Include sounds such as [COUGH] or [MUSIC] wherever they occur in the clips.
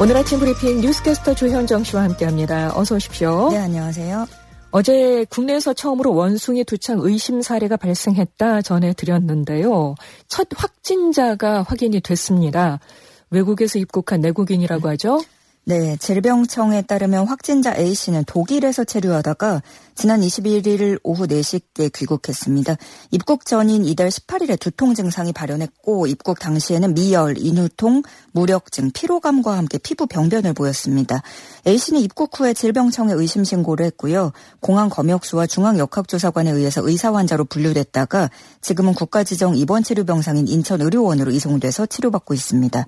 오늘 아침 브리핑 뉴스캐스터 조현정 씨와 함께합니다. 어서 오십시오. 네, 안녕하세요. 어제 국내에서 처음으로 원숭이 두창 의심 사례가 발생했다 전해드렸는데요. 첫 확진자가 확인이 됐습니다. 외국에서 입국한 내국인이라고 하죠? 네, 질병청에 따르면 확진자 A씨는 독일에서 체류하다가 지난 21일 오후 4시께 귀국했습니다. 입국 전인 이달 18일에 두통 증상이 발현했고 입국 당시에는 미열, 인후통, 무력증, 피로감과 함께 피부 병변을 보였습니다. A씨는 입국 후에 질병청에 의심 신고를 했고요. 공항 검역수와 중앙 역학조사관에 의해서 의사 환자로 분류됐다가 지금은 국가지정 입원 치료 병상인 인천 의료원으로 이송돼서 치료받고 있습니다.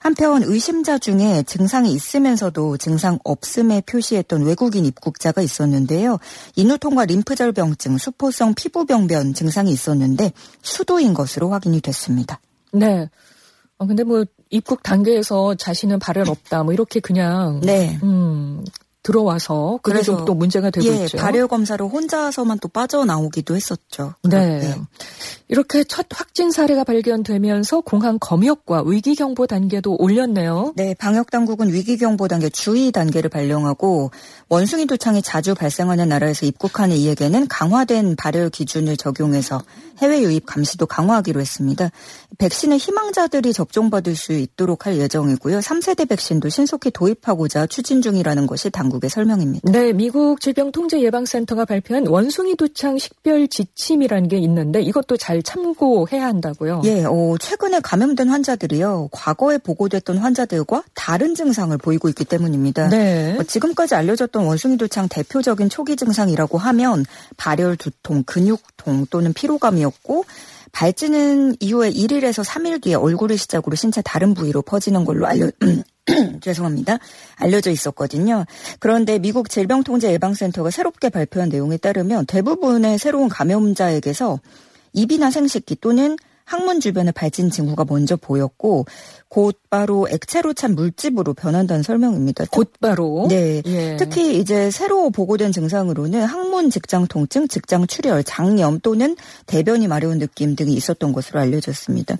한편 의심자 중에 증상이 있으면서도 증상 없음에 표시했던 외국인 입국자가 있었는데요. 인후통과 림프절병증, 수포성 피부병변 증상이 있었는데 수도인 것으로 확인이 됐습니다. 네. 어, 근데 뭐 입국 단계에서 자신은 발열 없다 뭐 이렇게 그냥 네. 음, 들어와서 그래서 또 문제가 되고 예, 있죠. 발열 검사로 혼자서만 또 빠져나오기도 했었죠. 네. 네. 이렇게 첫 확진 사례가 발견되면서 공항 검역과 위기 경보 단계도 올렸네요. 네, 방역 당국은 위기 경보 단계 주의 단계를 발령하고 원숭이 도창이 자주 발생하는 나라에서 입국하는 이에게는 강화된 발열 기준을 적용해서 해외 유입 감시도 강화하기로 했습니다. 백신을 희망자들이 접종받을 수 있도록 할 예정이고요. 3세대 백신도 신속히 도입하고자 추진 중이라는 것이 당국 의 설명입니다. 네, 미국 질병통제예방센터가 발표한 원숭이 두창 식별 지침이라는 게 있는데 이것도 잘 참고해야 한다고요. 예, 어, 최근에 감염된 환자들이요. 과거에 보고됐던 환자들과 다른 증상을 보이고 있기 때문입니다. 네. 어, 지금까지 알려졌던 원숭이 두창 대표적인 초기 증상이라고 하면 발열, 두통, 근육통 또는 피로감이었고 발진은 이후에 1일에서 3일 뒤에 얼굴을 시작으로 신체 다른 부위로 퍼지는 걸로 알려 [CLEARS THROAT] [CLEARS THROAT] 죄송합니다. 알려져 있었거든요. 그런데 미국 질병통제예방센터가 새롭게 발표한 내용에 따르면 대부분의 새로운 감염자에게서 입이나 생식기 또는 항문 주변에 발진 징후가 먼저 보였고 곧바로 액체로 찬 물집으로 변한다는 설명입니다. 곧바로. 네. 예. 특히 이제 새로 보고된 증상으로는 항문 직장 통증, 직장 출혈, 장염 또는 대변이 마려운 느낌 등이 있었던 것으로 알려졌습니다.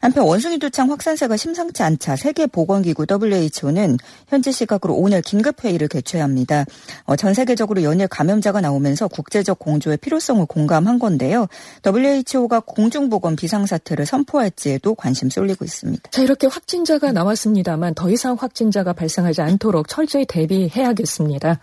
한편 원숭이 두창 확산세가 심상치 않자 세계보건기구 WHO는 현지 시각으로 오늘 긴급 회의를 개최합니다. 어, 전 세계적으로 연일 감염자가 나오면서 국제적 공조의 필요성을 공감한 건데요. WHO가 공중보건 비상 사태를 선포할지에도 관심 쏠리고 있습니다. 자, 이렇게 확진자가 나왔습니다만 더 이상 확진자가 발생하지 않도록 철저히 대비해야겠습니다.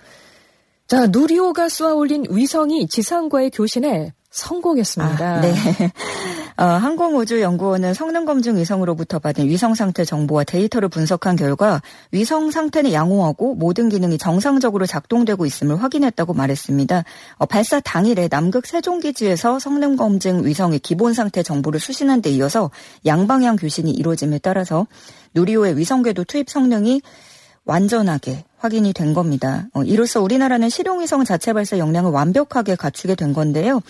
자, 누리호가 쏘아 올린 위성이 지상과의 교신에 성공했습니다. 아, 네. [LAUGHS] 어, 항공우주연구원은 성능검증 위성으로부터 받은 위성 상태 정보와 데이터를 분석한 결과 위성 상태는 양호하고 모든 기능이 정상적으로 작동되고 있음을 확인했다고 말했습니다. 어, 발사 당일에 남극 세종기지에서 성능검증 위성의 기본 상태 정보를 수신한 데 이어서 양방향 교신이 이루어짐에 따라서 누리호의 위성궤도 투입 성능이 완전하게 확인이 된 겁니다. 어, 이로써 우리나라는 실용위성 자체 발사 역량을 완벽하게 갖추게 된 건데요.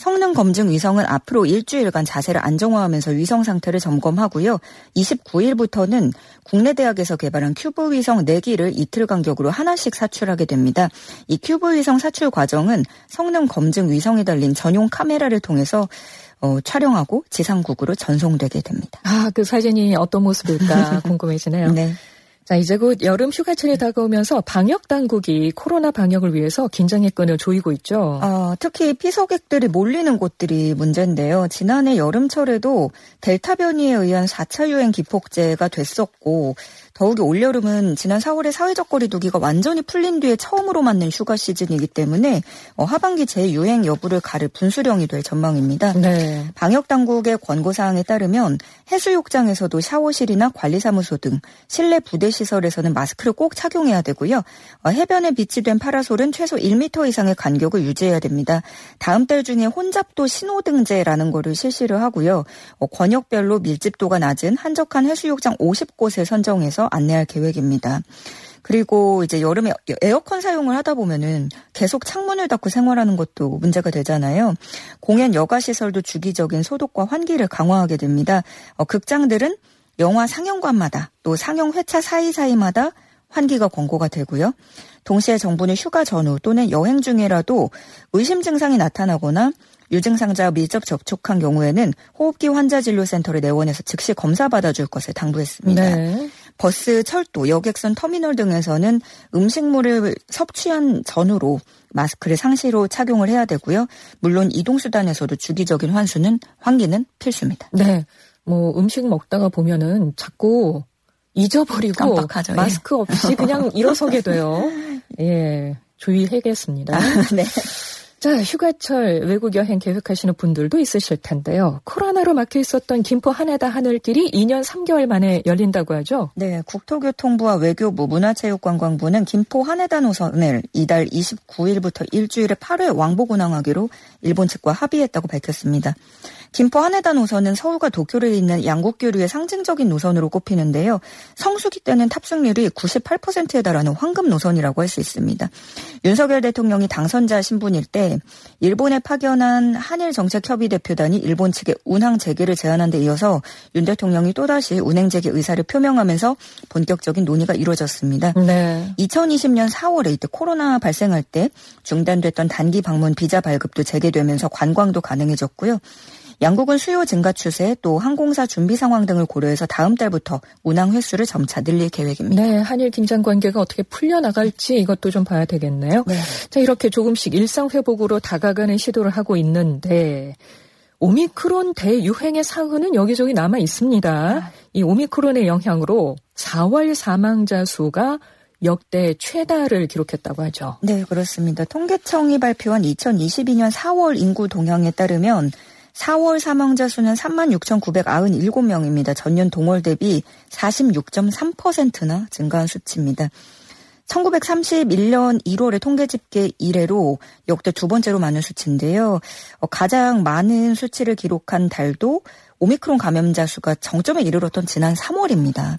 성능 검증 위성은 앞으로 일주일간 자세를 안정화하면서 위성 상태를 점검하고요. 29일부터는 국내 대학에서 개발한 큐브 위성 4기를 이틀 간격으로 하나씩 사출하게 됩니다. 이 큐브 위성 사출 과정은 성능 검증 위성이 달린 전용 카메라를 통해서 어, 촬영하고 지상국으로 전송되게 됩니다. 아, 그 사진이 어떤 모습일까 [LAUGHS] 궁금해지네요. 네. 자, 이제 곧 여름 휴가철이 다가오면서 방역 당국이 코로나 방역을 위해서 긴장의 끈을 조이고 있죠. 어, 특히 피서객들이 몰리는 곳들이 문제인데요. 지난해 여름철에도 델타 변이에 의한 4차 유행 기폭제가 됐었고 더욱이 올여름은 지난 4월에 사회적 거리 두기가 완전히 풀린 뒤에 처음으로 맞는 휴가 시즌이기 때문에 어, 하반기 재유행 여부를 가를 분수령이 될 전망입니다. 네. 방역 당국의 권고 사항에 따르면 해수욕장에서도 샤워실이나 관리사무소 등 실내 부대 시설에서는 마스크를 꼭 착용해야 되고요. 어, 해변에 비치된 파라솔은 최소 1m 이상의 간격을 유지해야 됩니다. 다음 달 중에 혼잡도 신호등제라는 거를 실시를 하고요. 어, 권역별로 밀집도가 낮은 한적한 해수욕장 50곳을 선정해서 안내할 계획입니다. 그리고 이제 여름에 에어컨 사용을 하다 보면은 계속 창문을 닫고 생활하는 것도 문제가 되잖아요. 공연 여가 시설도 주기적인 소독과 환기를 강화하게 됩니다. 어, 극장들은 영화 상영관마다 또 상영 회차 사이사이마다 환기가 권고가 되고요. 동시에 정부는 휴가 전후 또는 여행 중이라도 의심 증상이 나타나거나 유증상자와 밀접 접촉한 경우에는 호흡기 환자 진료센터를 내원해서 즉시 검사 받아줄 것을 당부했습니다. 네. 버스, 철도, 여객선 터미널 등에서는 음식물을 섭취한 전후로 마스크를 상시로 착용을 해야 되고요. 물론 이동 수단에서도 주기적인 환수는 환기는 필수입니다. 네. 뭐 음식 먹다가 보면은 자꾸 잊어버리고 깜빡하죠. 예. 마스크 없이 그냥 [LAUGHS] 일어서게 돼요. 예. 주의해야겠습니다. 아, 네. 자, 휴가철 외국 여행 계획하시는 분들도 있으실 텐데요. 코로나로 막혀 있었던 김포 한해다 하늘길이 2년 3개월 만에 열린다고 하죠? 네, 국토교통부와 외교부, 문화체육관광부는 김포 한해다 노선을 이달 29일부터 일주일에 8회 왕복 운항하기로 일본 측과 합의했다고 밝혔습니다. 김포 한해다 노선은 서울과 도쿄를 잇는 양국 교류의 상징적인 노선으로 꼽히는데요. 성수기 때는 탑승률이 98%에 달하는 황금 노선이라고 할 수 있습니다. 윤석열 대통령이 당선자 신분일 때 일본에 파견한 한일 정책협의 대표단이 일본 측에 운항 재개를 제안한 데 이어서 윤 대통령이 또다시 운행 재개 의사를 표명하면서 본격적인 논의가 이루어졌습니다. 네. 2020년 4월에 이때 코로나 발생할 때 중단됐던 단기 방문 비자 발급도 재개되면서 관광도 가능해졌고요. 양국은 수요 증가 추세 또 항공사 준비 상황 등을 고려해서 다음 달부터 운항 횟수를 점차 늘릴 계획입니다. 네, 한일 긴장 관계가 어떻게 풀려 나갈지 이것도 좀 봐야 되겠네요. 네. 자, 이렇게 조금씩 일상 회복으로 다가가는 시도를 하고 있는데 오미크론 대유행의 사흔은 여기저기 남아 있습니다. 아. 이 오미크론의 영향으로 4월 사망자 수가 역대 최다를 기록했다고 하죠. 네, 그렇습니다. 통계청이 발표한 2022년 4월 인구 동향에 따르면 4월 사망자 수는 36,997명입니다. 전년 동월 대비 46.3%나 증가한 수치입니다. 1931년 1월에 통계 집계 이래로 역대 두 번째로 많은 수치인데요. 어, 가장 많은 수치를 기록한 달도 오미크론 감염자 수가 정점에 이르렀던 지난 3월입니다.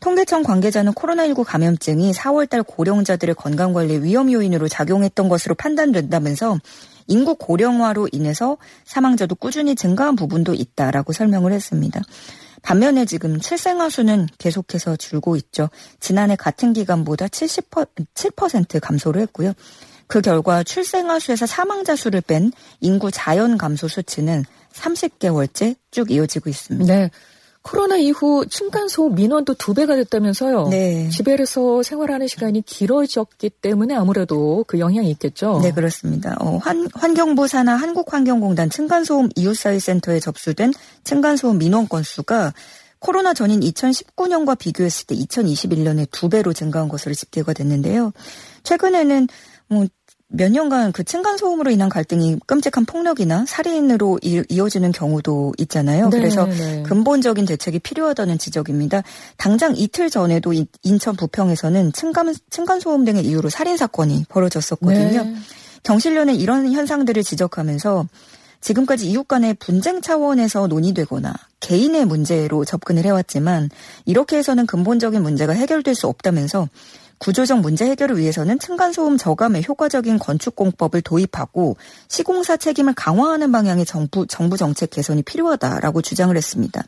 통계청 관계자는 코로나19 감염증이 4월달 고령자들의 건강관리 위험 요인으로 작용했던 것으로 판단된다면서 인구 고령화로 인해서 사망자도 꾸준히 증가한 부분도 있다라고 설명을 했습니다. 반면에 지금 출생아 수는 계속해서 줄고 있죠. 지난해 같은 기간보다 77% 감소를 했고요. 그 결과 출생아 수에서 사망자 수를 뺀 인구 자연 감소 수치는 30개월째 쭉 이어지고 있습니다. 네. 코로나 이후 층간소음 민원도 두 배가 됐다면서요. 네. 집에서 생활하는 시간이 길어졌기 때문에 아무래도 그 영향이 있겠죠. 네, 그렇습니다. 어, 환, 환경부 산하 한국환경공단 층간소음 이웃사회센터에 접수된 층간소음 민원 건수가 코로나 전인 2019년과 비교했을 때 2021년에 두 배로 증가한 것으로 집계가 됐는데요. 최근에는 뭐 몇 년간 그 층간소음으로 인한 갈등이 끔찍한 폭력이나 살인으로 이어지는 경우도 있잖아요. 네, 그래서 네. 근본적인 대책이 필요하다는 지적입니다. 당장 이틀 전에도 인천 부평에서는 층간, 층간소음 등의 이유로 살인사건이 벌어졌었거든요. 네. 경실련은 이런 현상들을 지적하면서 지금까지 이웃 간의 분쟁 차원에서 논의되거나 개인의 문제로 접근을 해왔지만 이렇게 해서는 근본적인 문제가 해결될 수 없다면서 구조적 문제 해결을 위해서는 층간소음 저감에 효과적인 건축공법을 도입하고 시공사 책임을 강화하는 방향의 정부, 정부 정책 개선이 필요하다라고 주장을 했습니다.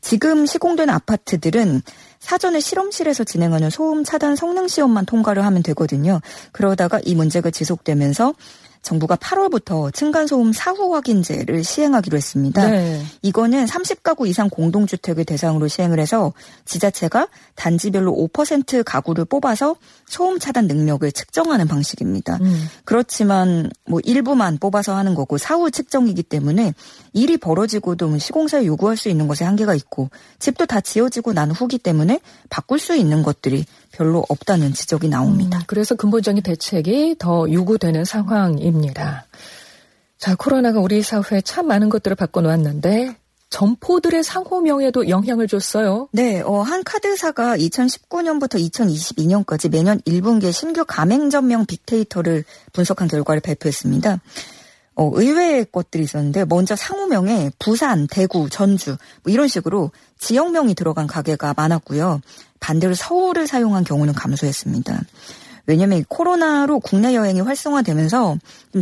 지금 시공된 아파트들은 사전에 실험실에서 진행하는 소음 차단 성능 시험만 통과를 하면 되거든요. 그러다가 이 문제가 지속되면서 정부가 8월부터 층간소음 사후 확인제를 시행하기로 했습니다. 네. 이거는 30가구 이상 공동주택을 대상으로 시행을 해서 지자체가 단지별로 5% 가구를 뽑아서 소음 차단 능력을 측정하는 방식입니다. 음. 그렇지만 뭐 일부만 뽑아서 하는 거고 사후 측정이기 때문에 일이 벌어지고도 뭐 시공사에 요구할 수 있는 것에 한계가 있고 집도 다 지어지고 난 후기 때문에 바꿀 수 있는 것들이 별로 없다는 지적이 나옵니다. 음, 그래서 근본적인 대책이 더 요구되는 상황입니다. 자, 코로나가 우리 사회에 참 많은 것들을 바꿔놓았는데 점포들의 상호명에도 영향을 줬어요. 네, 어, 한 카드사가 2019년부터 2022년까지 매년 1분기에 신규 가맹점명 빅데이터를 분석한 결과를 발표했습니다. 어, 의외의 것들이 있었는데 먼저 상호명에 부산, 대구, 전주 뭐 이런 식으로 지역명이 들어간 가게가 많았고요. 반대로 서울을 사용한 경우는 감소했습니다. 왜냐하면 코로나로 국내 여행이 활성화되면서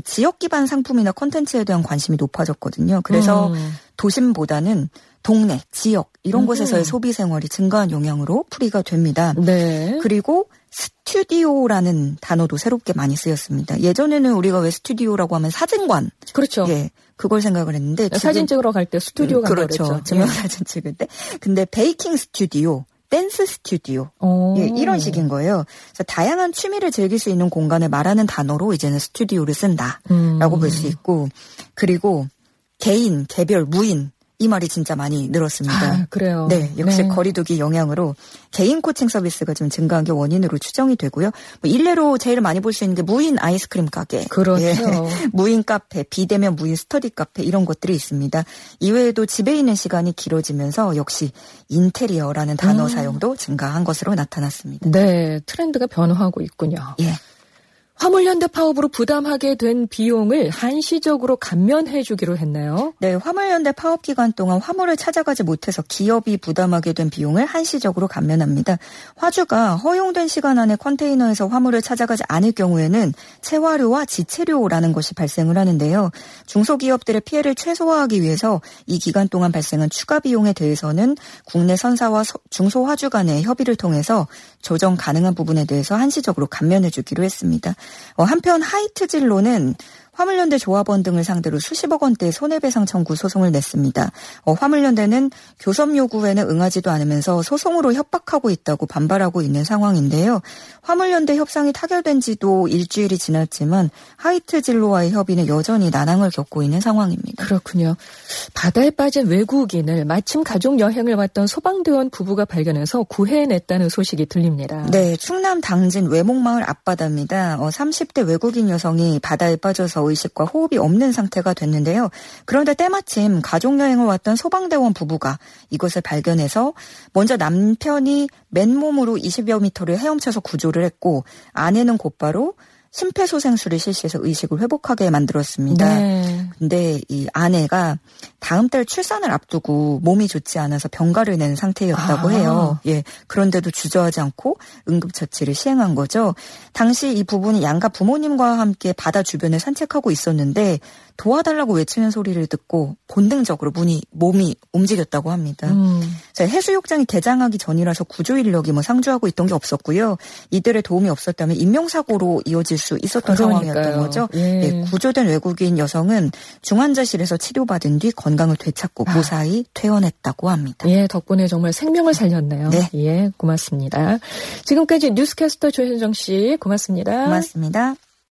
지역 기반 상품이나 콘텐츠에 대한 관심이 높아졌거든요. 그래서 음. 도심보다는 동네, 지역 이런 음. 곳에서의 소비 생활이 증가한 영향으로 풀이가 됩니다. 네. 그리고 스튜디오라는 단어도 새롭게 많이 쓰였습니다. 예전에는 우리가 왜 스튜디오라고 하면 사진관. 그렇죠. 예. 그걸 생각을 했는데 사진 찍으러 갈 때 스튜디오가 음, 그렇죠. 증명사진 예. 찍을 때. 근데 베이킹 스튜디오 댄스 스튜디오. 예, 이런 식인 거예요. 그래서 다양한 취미를 즐길 수 있는 공간을 말하는 단어로 이제는 스튜디오를 쓴다라고 음. 볼수 있고 그리고 개인, 개별, 무인 이 말이 진짜 많이 늘었습니다. 아, 그래요. 네, 역시 네. 거리두기 영향으로 개인 코칭 서비스가 좀 증가한 게 원인으로 추정이 되고요. 뭐 일례로 제일 많이 볼 수 있는 게 무인 아이스크림 가게, 그렇죠. 예, [LAUGHS] 무인 카페, 비대면 무인 스터디 카페 이런 것들이 있습니다. 이외에도 집에 있는 시간이 길어지면서 역시 인테리어라는 단어 음. 사용도 증가한 것으로 나타났습니다. 네, 트렌드가 변화하고 있군요. 예. 화물연대 파업으로 부담하게 된 비용을 한시적으로 감면해 주기로 했나요? 네, 화물연대 파업 기간 동안 화물을 찾아가지 못해서 기업이 부담하게 된 비용을 한시적으로 감면합니다. 화주가 허용된 시간 안에 컨테이너에서 화물을 찾아가지 않을 경우에는 체화료와 지체료라는 것이 발생을 하는데요. 중소기업들의 피해를 최소화하기 위해서 이 기간 동안 발생한 추가 비용에 대해서는 국내 선사와 중소화주 간의 협의를 통해서 조정 가능한 부분에 대해서 한시적으로 감면해 주기로 했습니다. 어, 한편 하이트 진로는 화물연대 조합원 등을 상대로 수십억 원대의 손해배상 청구 소송을 냈습니다. 어, 화물연대는 교섭 요구에는 응하지도 않으면서 소송으로 협박하고 있다고 반발하고 있는 상황인데요. 화물연대 협상이 타결된 지도 일주일이 지났지만 하이트 진로와의 협의는 여전히 난항을 겪고 있는 상황입니다. 그렇군요. 바다에 빠진 외국인을 마침 가족 여행을 왔던 소방대원 부부가 발견해서 구해냈다는 소식이 들립니다. 네, 충남 당진 외목마을 앞바다입니다. 어, 30대 외국인 여성이 바다에 빠져서 의식과 호흡이 없는 상태가 됐는데요. 그런데 때마침 가족여행을 왔던 소방대원 부부가 이것을 발견해서 먼저 남편이 맨몸으로 20여 미터를 헤엄쳐서 구조를 했고 아내는 곧바로 심폐소생술을 실시해서 의식을 회복하게 만들었습니다. 네. 근데 이 아내가 다음 달 출산을 앞두고 몸이 좋지 않아서 병가를 낸 상태였다고 아. 해요. 예. 그런데도 주저하지 않고 응급처치를 시행한 거죠. 당시 이 부분이 양가 부모님과 함께 바다 주변을 산책하고 있었는데 도와달라고 외치는 소리를 듣고 본능적으로 문이 몸이 움직였다고 합니다. 음. 해수욕장이 개장하기 전이라서 구조 인력이 뭐 상주하고 있던 게 없었고요. 이들의 도움이 없었다면 인명사고로 이어질 수 있었던 그러니까요. 상황이었던 거죠. 예. 예, 구조된 외국인 여성은 중환자실에서 치료받은 뒤 건강을 되찾고 아. 무사히 퇴원했다고 합니다. 예, 덕분에 정말 생명을 살렸네요. 네. 예, 고맙습니다. 지금까지 뉴스캐스터 조현정 씨 고맙습니다. 고맙습니다.